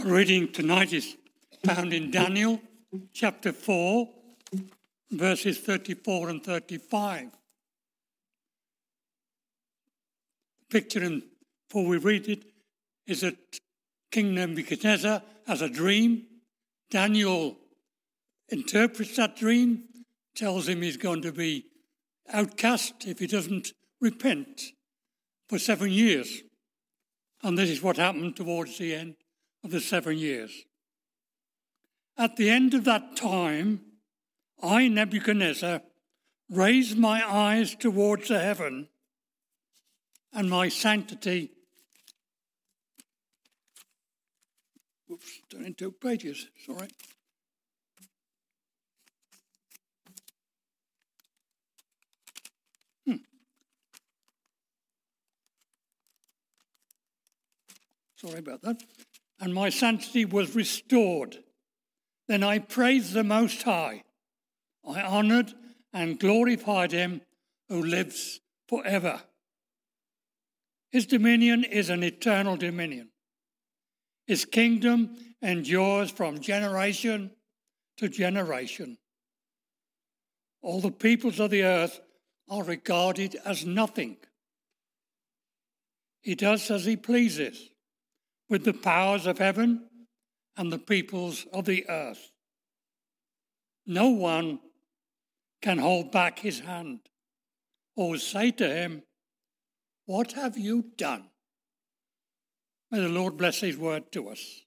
Our reading tonight is found in Daniel chapter 4, verses 34 and 35. Picture, in, before we read it, is that King Nebuchadnezzar has a dream. Daniel interprets that dream, tells him he's going to be outcast if he doesn't repent for seven years. And this is what happened towards the end of the seven years. At the end of that time, I, Nebuchadnezzar, raised my eyes towards the heaven, and my sanctity. Oops, turning two pages, sorry. Hmm. Sorry about that. And my sanctity was restored. Then I praised the Most High. I honoured and glorified him who lives forever. His dominion is an eternal dominion. His kingdom endures from generation to generation. All the peoples of the earth are regarded as nothing. He does as he pleases with the powers of heaven and the peoples of the earth. No one can hold back his hand or say to him, What have you done? May the Lord bless his word to us.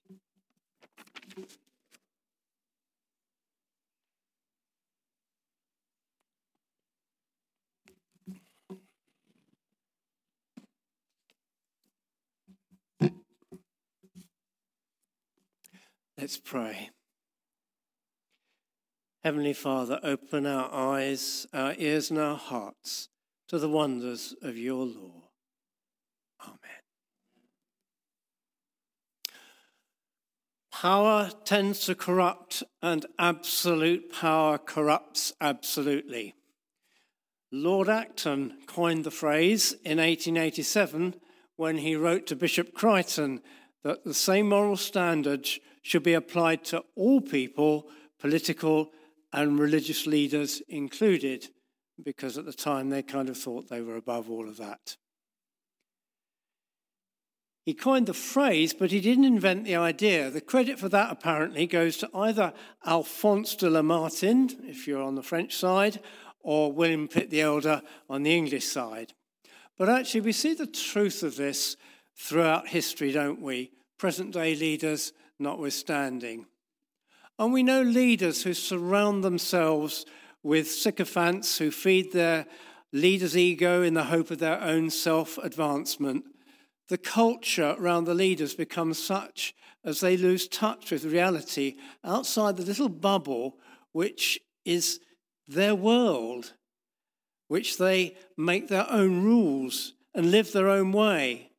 Let's pray. Heavenly Father, open our eyes, our ears, and our hearts to the wonders of your law. Amen. Power tends to corrupt, and absolute power corrupts absolutely. Lord Acton coined the phrase in 1887 when he wrote to Bishop Creighton that the same moral standards should be applied to all people, political and religious leaders included, because at the time they kind of thought they were above all of that. He coined the phrase, but he didn't invent the idea. The credit for that apparently goes to either Alphonse de Lamartine, if you're on the French side, or William Pitt the Elder on the English side. But actually, we see the truth of this throughout history, don't we? Present day leaders notwithstanding. And we know leaders who surround themselves with sycophants who feed their leader's ego in the hope of their own self advancement. The culture around the leaders becomes such as they lose touch with reality outside the little bubble which is their world, which they make their own rules and live their own way.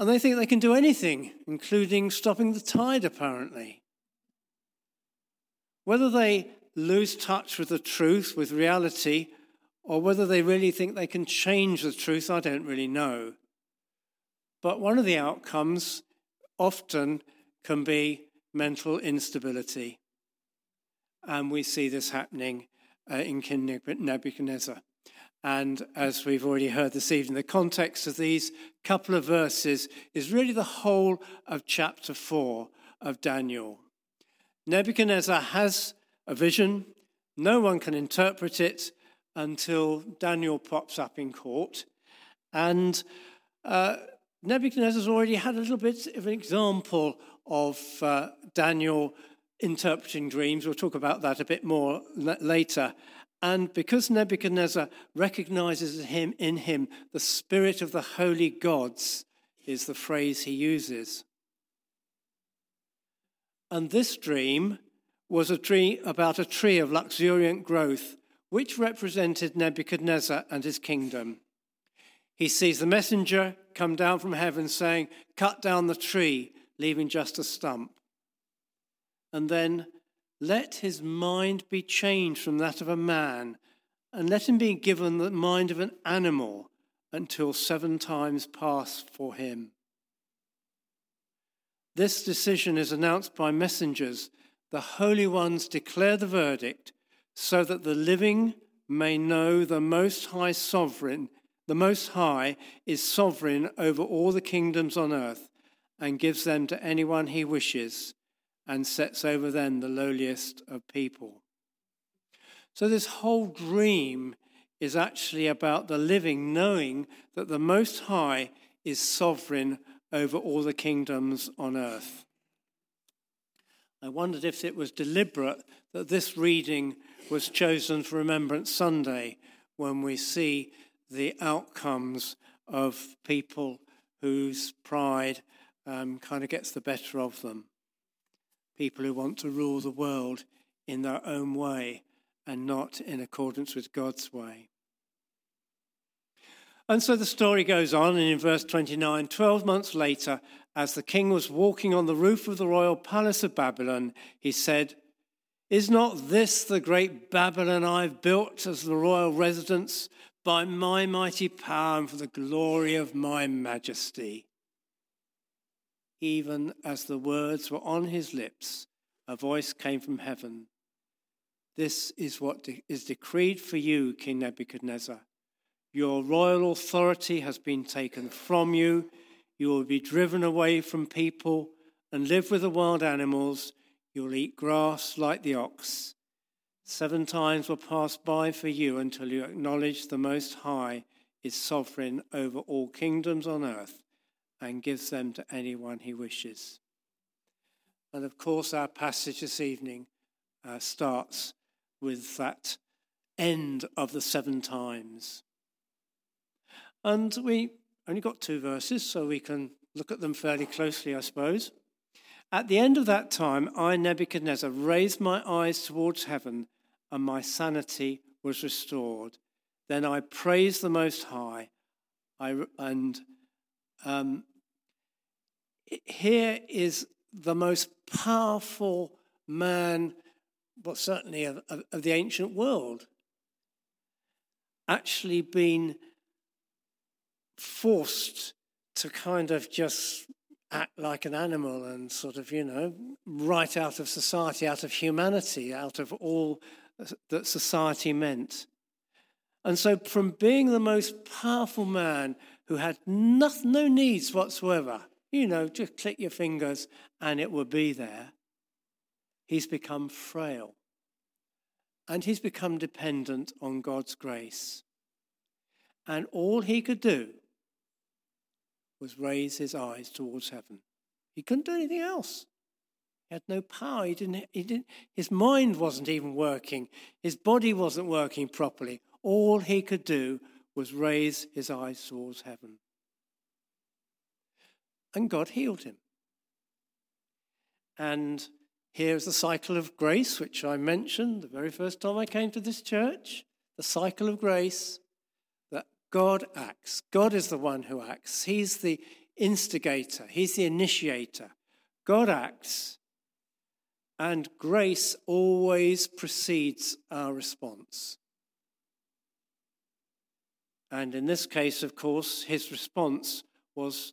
And they think they can do anything, including stopping the tide, apparently. Whether they lose touch with the truth, with reality, or whether they really think they can change the truth, I don't really know. But one of the outcomes often can be mental instability. And we see this happening uh, in King Nebuchadnezzar. And as we've already heard this evening, the context of these couple of verses is really the whole of chapter 4 of Daniel. Nebuchadnezzar has a vision, no one can interpret it until Daniel pops up in court. And uh, Nebuchadnezzar's already had a little bit of an example of uh, Daniel interpreting dreams. We'll talk about that a bit more later. And because Nebuchadnezzar recognizes him in him the spirit of the holy gods, is the phrase he uses. And this dream was a dream about a tree of luxuriant growth, which represented Nebuchadnezzar and his kingdom. He sees the messenger come down from heaven saying, Cut down the tree, leaving just a stump. And then let his mind be changed from that of a man, and let him be given the mind of an animal until seven times pass for him. This decision is announced by messengers. The holy ones declare the verdict so that the living may know the Most High Sovereign, the Most High is sovereign over all the kingdoms on earth and gives them to anyone he wishes and sets over them the lowliest of people. So, this whole dream is actually about the living knowing that the Most High is sovereign over all the kingdoms on earth. I wondered if it was deliberate that this reading was chosen for Remembrance Sunday when we see the outcomes of people whose pride um, kind of gets the better of them. People who want to rule the world in their own way and not in accordance with God's way. And so the story goes on, and in verse 29, 12 months later, as the king was walking on the roof of the royal palace of Babylon, he said, Is not this the great Babylon I've built as the royal residence by my mighty power and for the glory of my majesty? Even as the words were on his lips, a voice came from heaven. This is what is decreed for you, King Nebuchadnezzar. Your royal authority has been taken from you. You will be driven away from people and live with the wild animals. You'll eat grass like the ox. Seven times will pass by for you until you acknowledge the Most High is sovereign over all kingdoms on earth and gives them to anyone he wishes. And of course, our passage this evening uh, starts with that end of the seven times. And we only got two verses, so we can look at them fairly closely, I suppose. At the end of that time, I, Nebuchadnezzar, raised my eyes towards heaven, and my sanity was restored. Then I praised the Most High. I, and um, here is the most powerful man, well, certainly of, of, of the ancient world, actually been forced to kind of just act like an animal and sort of, you know, right out of society, out of humanity, out of all that society meant. And so, from being the most powerful man who had no, no needs whatsoever, you know, just click your fingers and it will be there, he's become frail. And he's become dependent on God's grace. And all he could do was raise his eyes towards heaven. He couldn't do anything else. He had no power. He didn't, he didn't, his mind wasn't even working. His body wasn't working properly. All he could do was raise his eyes towards heaven. And God healed him. And here's the cycle of grace, which I mentioned the very first time I came to this church. The cycle of grace. That God acts. God is the one who acts. He's the instigator, He's the initiator. God acts, and grace always precedes our response. And in this case, of course, his response was,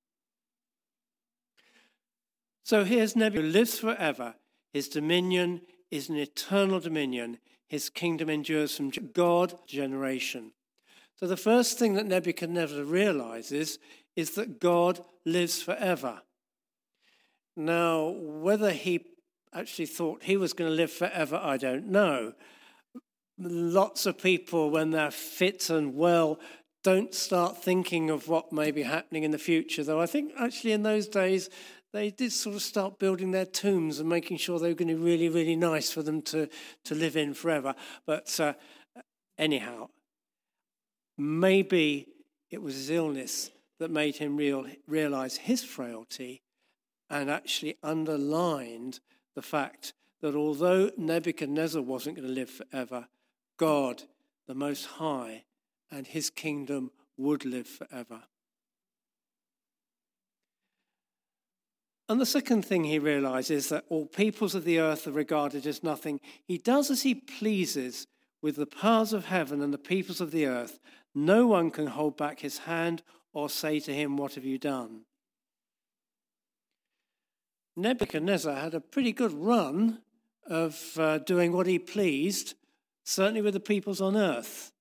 So here's Nebuchadnezzar who lives forever. His dominion is an eternal dominion. His kingdom endures from God generation. So the first thing that Nebuchadnezzar realizes is that God lives forever. Now, whether he actually thought he was going to live forever, I don't know. Lots of people, when they're fit and well, don't start thinking of what may be happening in the future, though I think actually in those days they did sort of start building their tombs and making sure they were going to be really, really nice for them to, to live in forever. But uh, anyhow, Maybe it was his illness that made him real, realize his frailty and actually underlined the fact that although Nebuchadnezzar wasn't going to live forever, God, the Most High, and his kingdom would live forever. And the second thing he realizes is that all peoples of the earth are regarded as nothing. He does as he pleases with the powers of heaven and the peoples of the earth. No one can hold back his hand or say to him, What have you done? Nebuchadnezzar had a pretty good run of uh, doing what he pleased, certainly with the peoples on earth.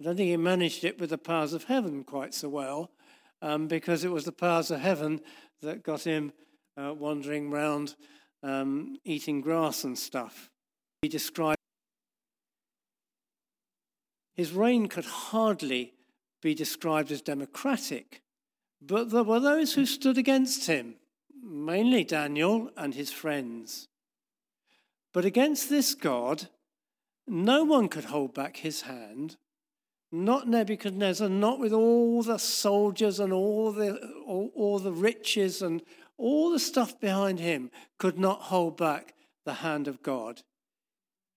I don't think he managed it with the powers of heaven quite so well, um, because it was the powers of heaven that got him uh, wandering around um, eating grass and stuff. He described his reign could hardly be described as democratic, but there were those who stood against him, mainly Daniel and his friends. But against this God, no one could hold back his hand. Not Nebuchadnezzar, not with all the soldiers and all the, all, all the riches and all the stuff behind him could not hold back the hand of God.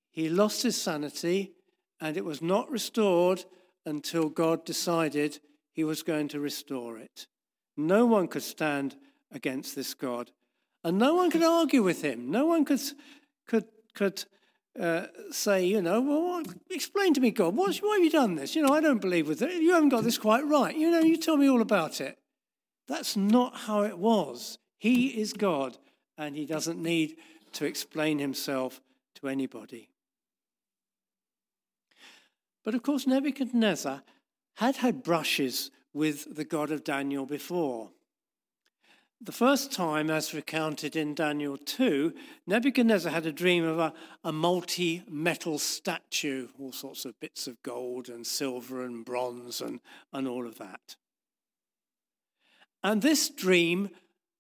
He lost his sanity, and it was not restored until God decided he was going to restore it. No one could stand against this God, and no one could argue with him. No one could, could, could uh, say, you know, well, explain to me, God, why have you done this? You know, I don't believe with it. You haven't got this quite right. You know, you tell me all about it. That's not how it was. He is God, and he doesn't need to explain himself to anybody. But of course, Nebuchadnezzar had had brushes with the God of Daniel before. The first time, as recounted in Daniel 2, Nebuchadnezzar had a dream of a, a multi metal statue, all sorts of bits of gold and silver and bronze and, and all of that. And this dream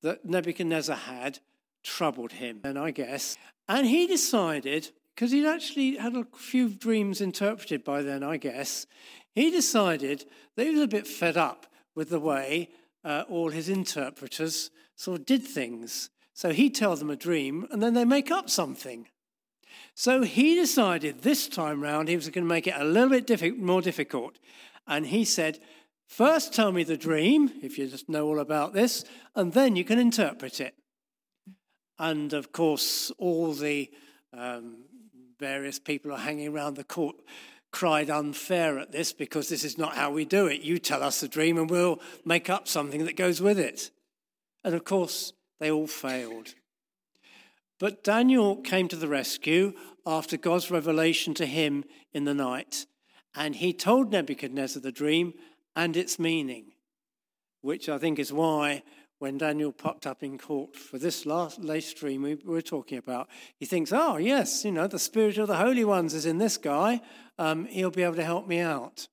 that Nebuchadnezzar had troubled him, and I guess. And he decided, because he'd actually had a few dreams interpreted by then, I guess, he decided that he was a bit fed up with the way uh, all his interpreters sort of did things. So he'd tell them a dream, and then they make up something. So he decided this time round he was going to make it a little bit diffi- more difficult. And he said, First, tell me the dream, if you just know all about this, and then you can interpret it. And of course, all the um, various people are hanging around the court cried unfair at this because this is not how we do it. You tell us the dream and we'll make up something that goes with it. And of course, they all failed. But Daniel came to the rescue after God's revelation to him in the night. And he told Nebuchadnezzar the dream and its meaning, which I think is why when Daniel popped up in court for this last late stream we were talking about, he thinks, oh, yes, you know, the spirit of the holy ones is in this guy. Um, he'll be able to help me out.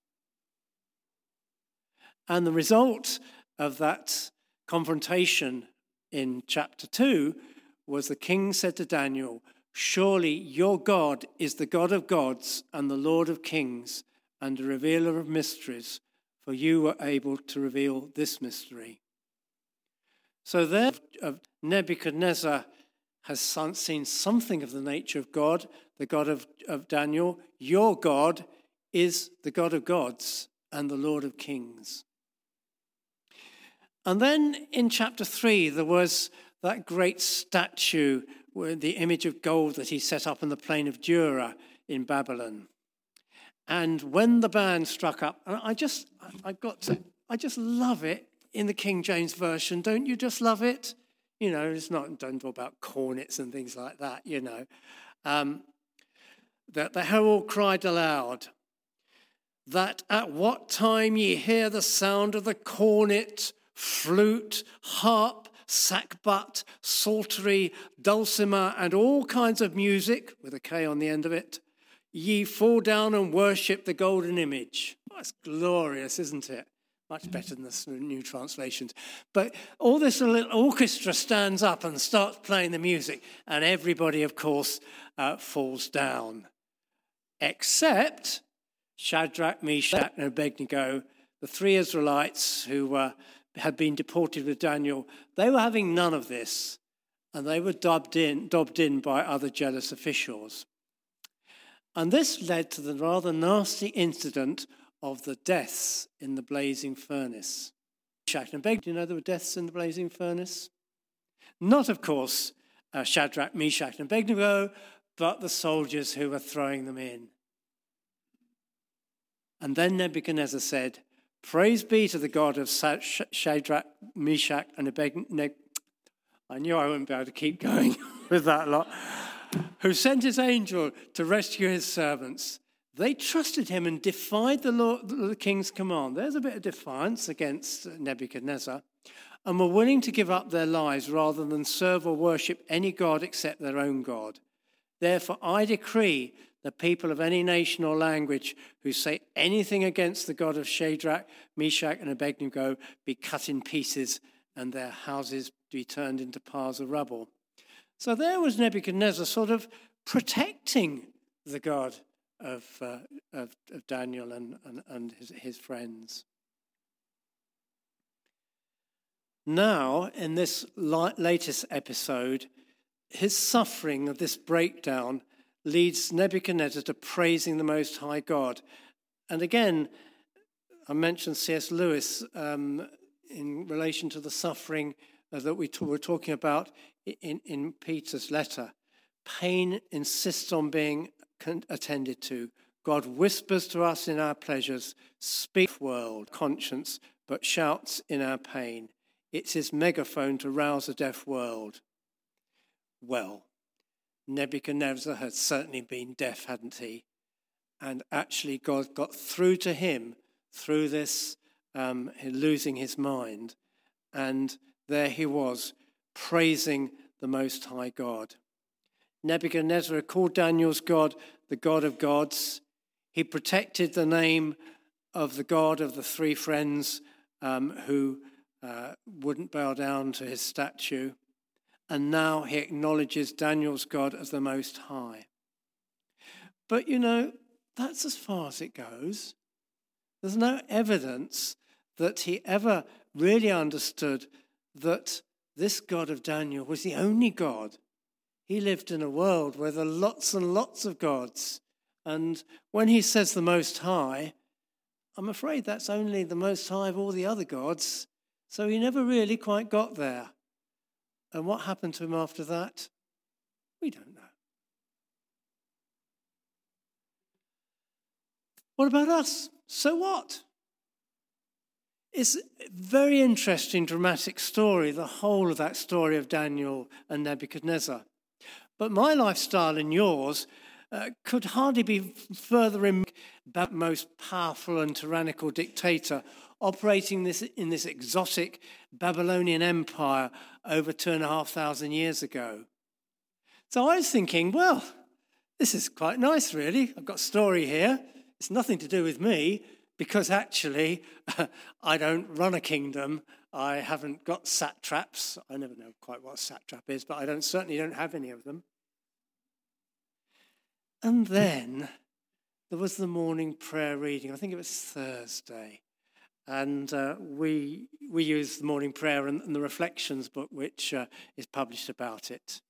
And the result of that confrontation in chapter 2 was the king said to Daniel, Surely your God is the God of gods and the Lord of kings and a revealer of mysteries for you were able to reveal this mystery. So there, Nebuchadnezzar has seen something of the nature of God, the God of, of Daniel. Your God is the God of gods and the Lord of kings. And then in chapter 3, there was that great statue, the image of gold that he set up in the plain of Dura in Babylon. And when the band struck up, and I just, I got to, I just love it in the King James Version. Don't you just love it? You know, it's not, don't talk about cornets and things like that, you know. Um, that the herald cried aloud, that at what time ye hear the sound of the cornet, flute, harp, sackbut, psaltery, dulcimer, and all kinds of music, with a K on the end of it, Ye fall down and worship the golden image. That's glorious, isn't it? Much better than the new translations. But all this little orchestra stands up and starts playing the music, and everybody, of course, uh, falls down. Except Shadrach, Meshach, and Abednego, the three Israelites who uh, had been deported with Daniel, they were having none of this. and they were dubbed in, dubbed in by other jealous officials. And this led to the rather nasty incident of the deaths in the blazing furnace. Shadrach do you know there were deaths in the blazing furnace? Not, of course, uh, Shadrach, Meshach, and Abednego, but the soldiers who were throwing them in. And then Nebuchadnezzar said, Praise be to the God of Shadrach, Meshach, and Abednego. I knew I wouldn't be able to keep going with that lot. Who sent his angel to rescue his servants. They trusted him and defied the, Lord, the king's command. There's a bit of defiance against Nebuchadnezzar. And were willing to give up their lives rather than serve or worship any God except their own God. Therefore, I decree the people of any nation or language who say anything against the God of Shadrach, Meshach, and Abednego be cut in pieces and their houses be turned into piles of rubble. So there was Nebuchadnezzar sort of protecting the God of, uh, of, of, Daniel and, and, and his, his friends. Now, in this latest episode, his suffering of this breakdown leads Nebuchadnezzar to praising the Most High God. And again, I mentioned C.S. Lewis um, in relation to the suffering uh, that we t- were talking about in, in Peter's letter. Pain insists on being attended to. God whispers to us in our pleasures, speak world, conscience, but shouts in our pain. It's his megaphone to rouse a deaf world. Well, Nebuchadnezzar had certainly been deaf, hadn't he? And actually, God got through to him through this um, losing his mind. And there he was, praising the Most High God. Nebuchadnezzar called Daniel's God the God of gods. He protected the name of the God of the three friends um, who uh, wouldn't bow down to his statue and now he acknowledges Daniel's God as the Most High. But you know, that's as far as it goes. There's no evidence that he ever really understood that this God of Daniel was the only God. He lived in a world where there are lots and lots of gods. And when he says the Most High, I'm afraid that's only the Most High of all the other gods. So he never really quite got there. And what happened to him after that? We don't know. What about us? So what? It's a very interesting, dramatic story, the whole of that story of Daniel and Nebuchadnezzar. But my lifestyle and yours uh, could hardly be further in that most powerful and tyrannical dictator operating this, in this exotic Babylonian empire over two and a half thousand years ago. So I was thinking, well, this is quite nice, really. I've got a story here. It's nothing to do with me because actually I don't run a kingdom. I haven't got satraps. I never know quite what a satrap is, but I don't, certainly don't have any of them. And then there was the morning prayer reading. I think it was Thursday. And uh, we, we use the morning prayer and, and the reflections book, which uh, is published about it.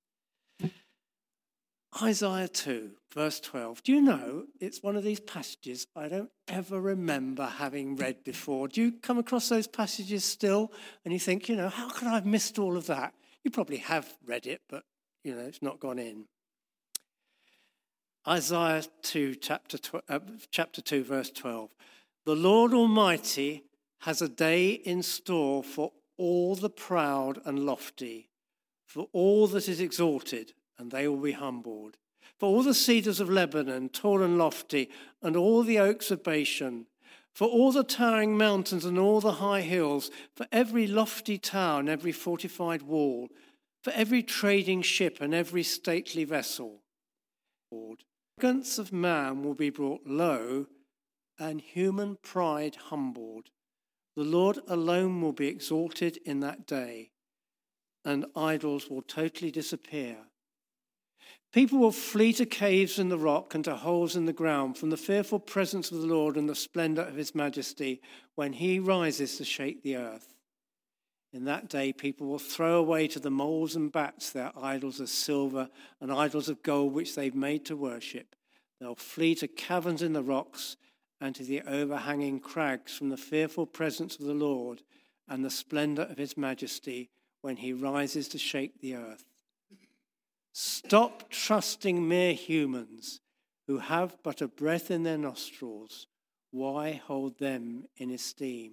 Isaiah 2, verse 12. Do you know it's one of these passages I don't ever remember having read before? Do you come across those passages still and you think, you know, how could I have missed all of that? You probably have read it, but, you know, it's not gone in. Isaiah 2, chapter, tw- uh, chapter 2, verse 12. The Lord Almighty has a day in store for all the proud and lofty, for all that is exalted, and they will be humbled, for all the cedars of Lebanon, tall and lofty, and all the oaks of Bashan, for all the towering mountains and all the high hills, for every lofty tower and every fortified wall, for every trading ship and every stately vessel. The arrogance of man will be brought low, and human pride humbled. The Lord alone will be exalted in that day, and idols will totally disappear. People will flee to caves in the rock and to holes in the ground from the fearful presence of the Lord and the splendor of his majesty when he rises to shake the earth. In that day, people will throw away to the moles and bats their idols of silver and idols of gold which they've made to worship. They'll flee to caverns in the rocks and to the overhanging crags from the fearful presence of the Lord and the splendor of his majesty when he rises to shake the earth. Stop trusting mere humans who have but a breath in their nostrils. Why hold them in esteem?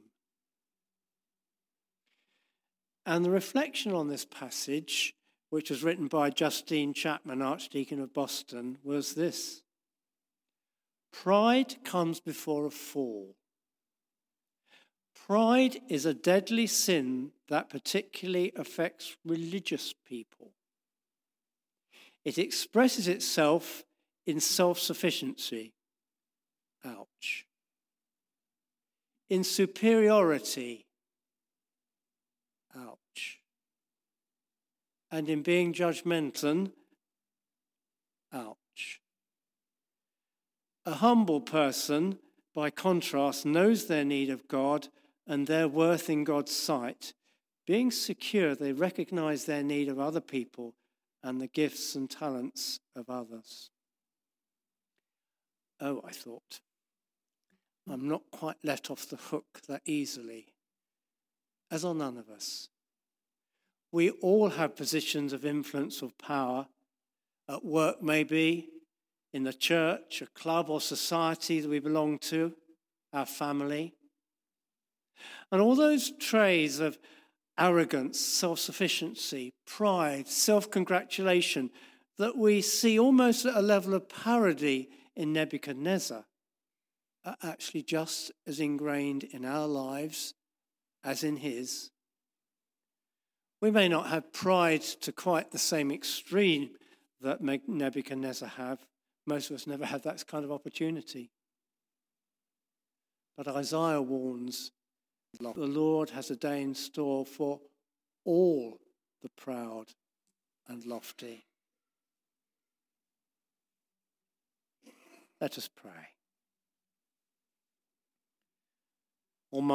And the reflection on this passage, which was written by Justine Chapman, Archdeacon of Boston, was this Pride comes before a fall. Pride is a deadly sin that particularly affects religious people. It expresses itself in self sufficiency. Ouch. In superiority. Ouch. And in being judgmental. Ouch. A humble person, by contrast, knows their need of God and their worth in God's sight. Being secure, they recognize their need of other people and the gifts and talents of others. Oh, I thought, I'm not quite let off the hook that easily, as are none of us. We all have positions of influence or power, at work maybe, in the church, a club or society that we belong to, our family. And all those traits of arrogance, self sufficiency, pride, self congratulation that we see almost at a level of parody in Nebuchadnezzar are actually just as ingrained in our lives as in his. We may not have pride to quite the same extreme that Nebuchadnezzar had, most of us never had that kind of opportunity. But Isaiah warns the Lord has a day in store for all the proud and lofty. Let us pray. Almighty